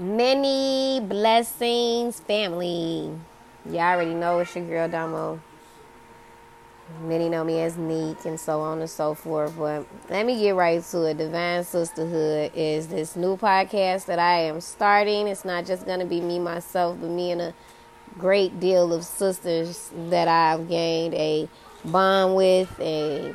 Many blessings, family. Y'all already know it's your girl Damo. Many know me as Neek and so on and so forth. But let me get right to it. Divine Sisterhood is this new podcast that I am starting. It's not just going to be me, myself, but me and a great deal of sisters that I've gained a bond with, a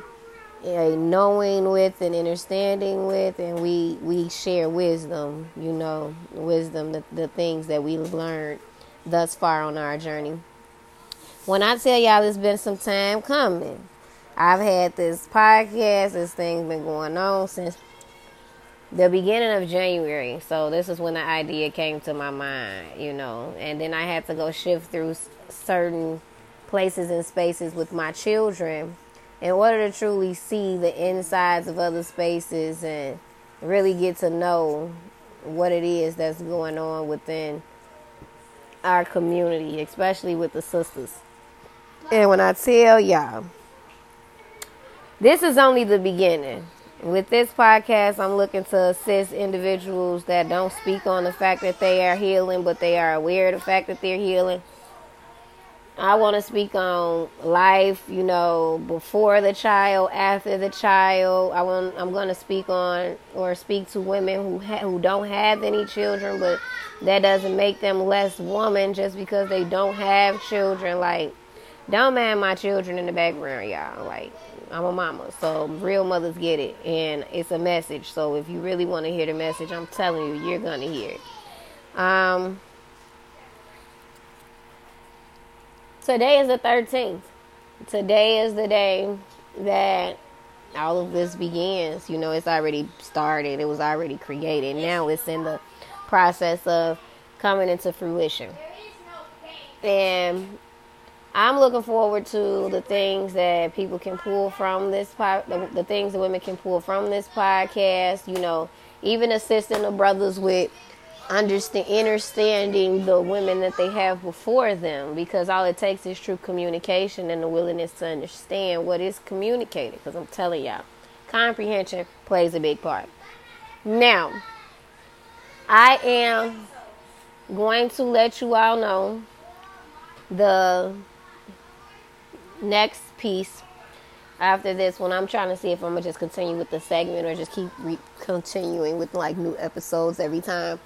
a knowing with and understanding with and we we share wisdom you know wisdom the, the things that we've learned thus far on our journey. When i tell y'all it's been some time coming i've had this podcast this thing's been going on since the beginning of january. So this is when the idea came to my mind you know. And then i had to go shift through certain places and spaces with my children in order to truly see the insides of other spaces and really get to know what it is that's going on within our community, especially with the sisters. And when I tell y'all, this is only the beginning. With this podcast, I'm looking to assist individuals that don't speak on the fact that they are healing, but they are aware of the fact that they're healing I want to speak on life, you know, before the child, after the child. I want I'm going to speak on or speak to women who ha- who don't have any children, but that doesn't make them less woman just because they don't have children. Like, don't mind my children in the background, y'all. Like, I'm a mama, so real mothers get it, and it's a message. So if you really want to hear the message, I'm telling you, you're gonna hear it. Um, Today is the 13th. Today is the day that all of this begins. You know, it's already started, it was already created. Now it's in the process of coming into fruition. And I'm looking forward to the things that people can pull from this pod, the, the things that women can pull from this podcast. You know, even assisting the brothers with understand understanding the women that they have before them because all it takes is true communication and the willingness to understand what is communicated because i'm telling y'all comprehension plays a big part. Now i am going to let you all know the next piece after this one. I'm trying to see if i'm gonna just continue with the segment or just keep re- continuing with like new episodes every time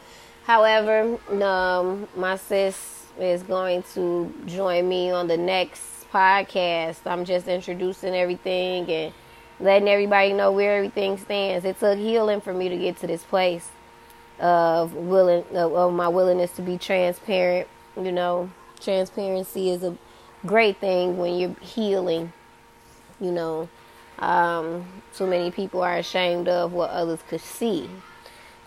However, um, my sis is going to join me on the next podcast. I'm just introducing everything and letting everybody know where everything stands. It took healing for me to get to this place of willing of, my willingness to be transparent. You know, transparency is a great thing when you're healing. You know, um, too many people are ashamed of what others could see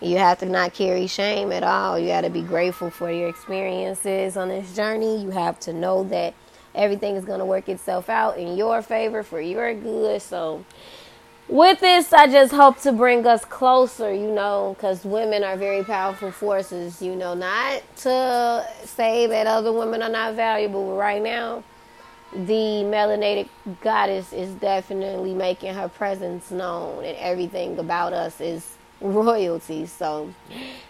you have to not carry shame at all. You got to be grateful for your experiences on this journey. You have to know that everything is going to work itself out in your favor for your good. So, with this, I just hope to bring us closer, you know, because women are very powerful forces, you know, not to say that other women are not valuable, but right now, the melanated goddess is definitely making her presence known, and everything about us is royalty. So,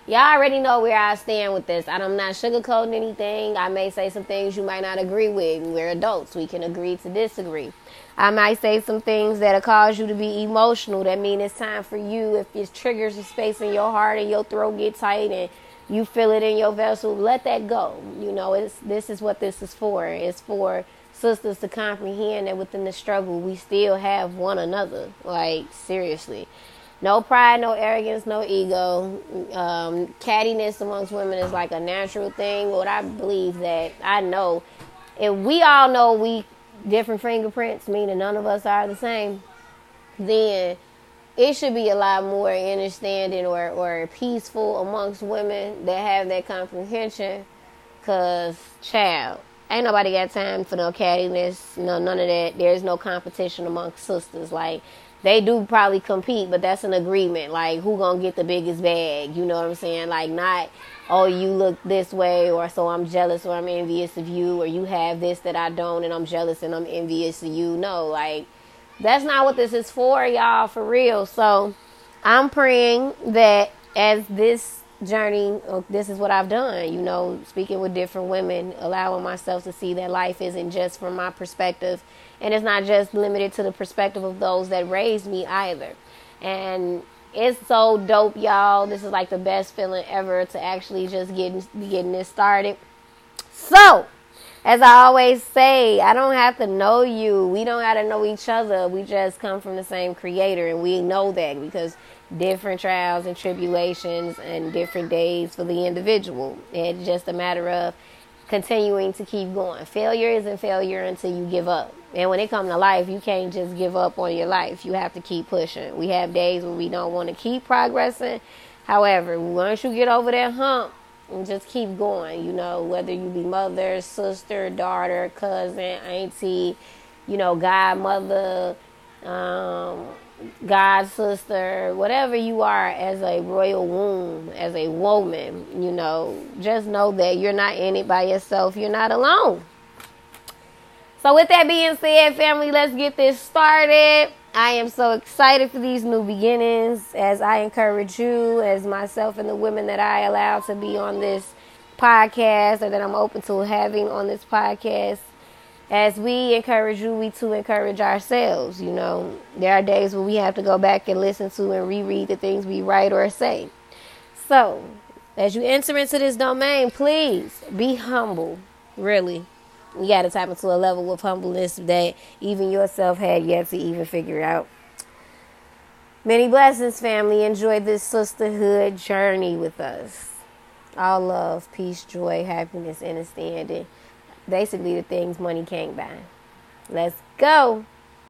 y'all already know where I stand with this. I'm not sugarcoating anything. I may say some things you might not agree with. We're adults. We can agree to disagree. I might say some things that'll cause you to be emotional. That mean it's time for you. If it triggers a space in your heart and your throat get tight and you feel it in your vessel, let that go. You know, it's this is what this is for. It's for sisters to comprehend that within the struggle we still have one another. Like seriously no pride, no arrogance, no ego. Um, cattiness amongst women is like a natural thing. What I believe that I know, if we all know we different fingerprints, meaning none of us are the same, then it should be a lot more understanding or, or peaceful amongst women that have that comprehension. Cause child, ain't nobody got time for no cattiness, no none of that. There's no competition amongst sisters. Like they do probably compete, but that's an agreement. Like who gonna get the biggest bag? You know what I'm saying? Like not oh you look this way or so I'm jealous or I'm envious of you or you have this that I don't and I'm jealous and I'm envious of you. No, like that's not what this is for, y'all, for real. So I'm praying that as this journey, uh, this is what I've done. You know, speaking with different women, allowing myself to see that life isn't just from my perspective, and it's not just limited to the perspective of those that raised me either. And it's so dope, y'all. This is like the best feeling ever to actually just getting getting this started. So, as I always say, I don't have to know you. We don't have to know each other. We just come from the same creator, and we know that because different trials and tribulations and different days for the individual. It's just a matter of continuing to keep going. Failure isn't failure until you give up. And when it comes to life, you can't just give up on your life. You have to keep pushing. We have days where we don't want to keep progressing. However, once you get over that hump, and just keep going, you know, whether you be mother, sister, daughter, cousin, auntie, you know, godmother, um, god sister, whatever you are as a royal womb, as a woman, you know, just know that you're not in it by yourself. You're not alone. So, with that being said, family, let's get this started. I am so excited for these new beginnings as I encourage you, as myself and the women that I allow to be on this podcast or that I'm open to having on this podcast. As we encourage you, we too encourage ourselves. You know, there are days where we have to go back and listen to and reread the things we write or say. So, as you enter into this domain, please be humble, really you got to tap into a level of humbleness that even yourself had yet to even figure out. Many blessings, family. Enjoy this sisterhood journey with us. All love, peace, joy, happiness, understanding. Basically, the things money can't buy. Let's go.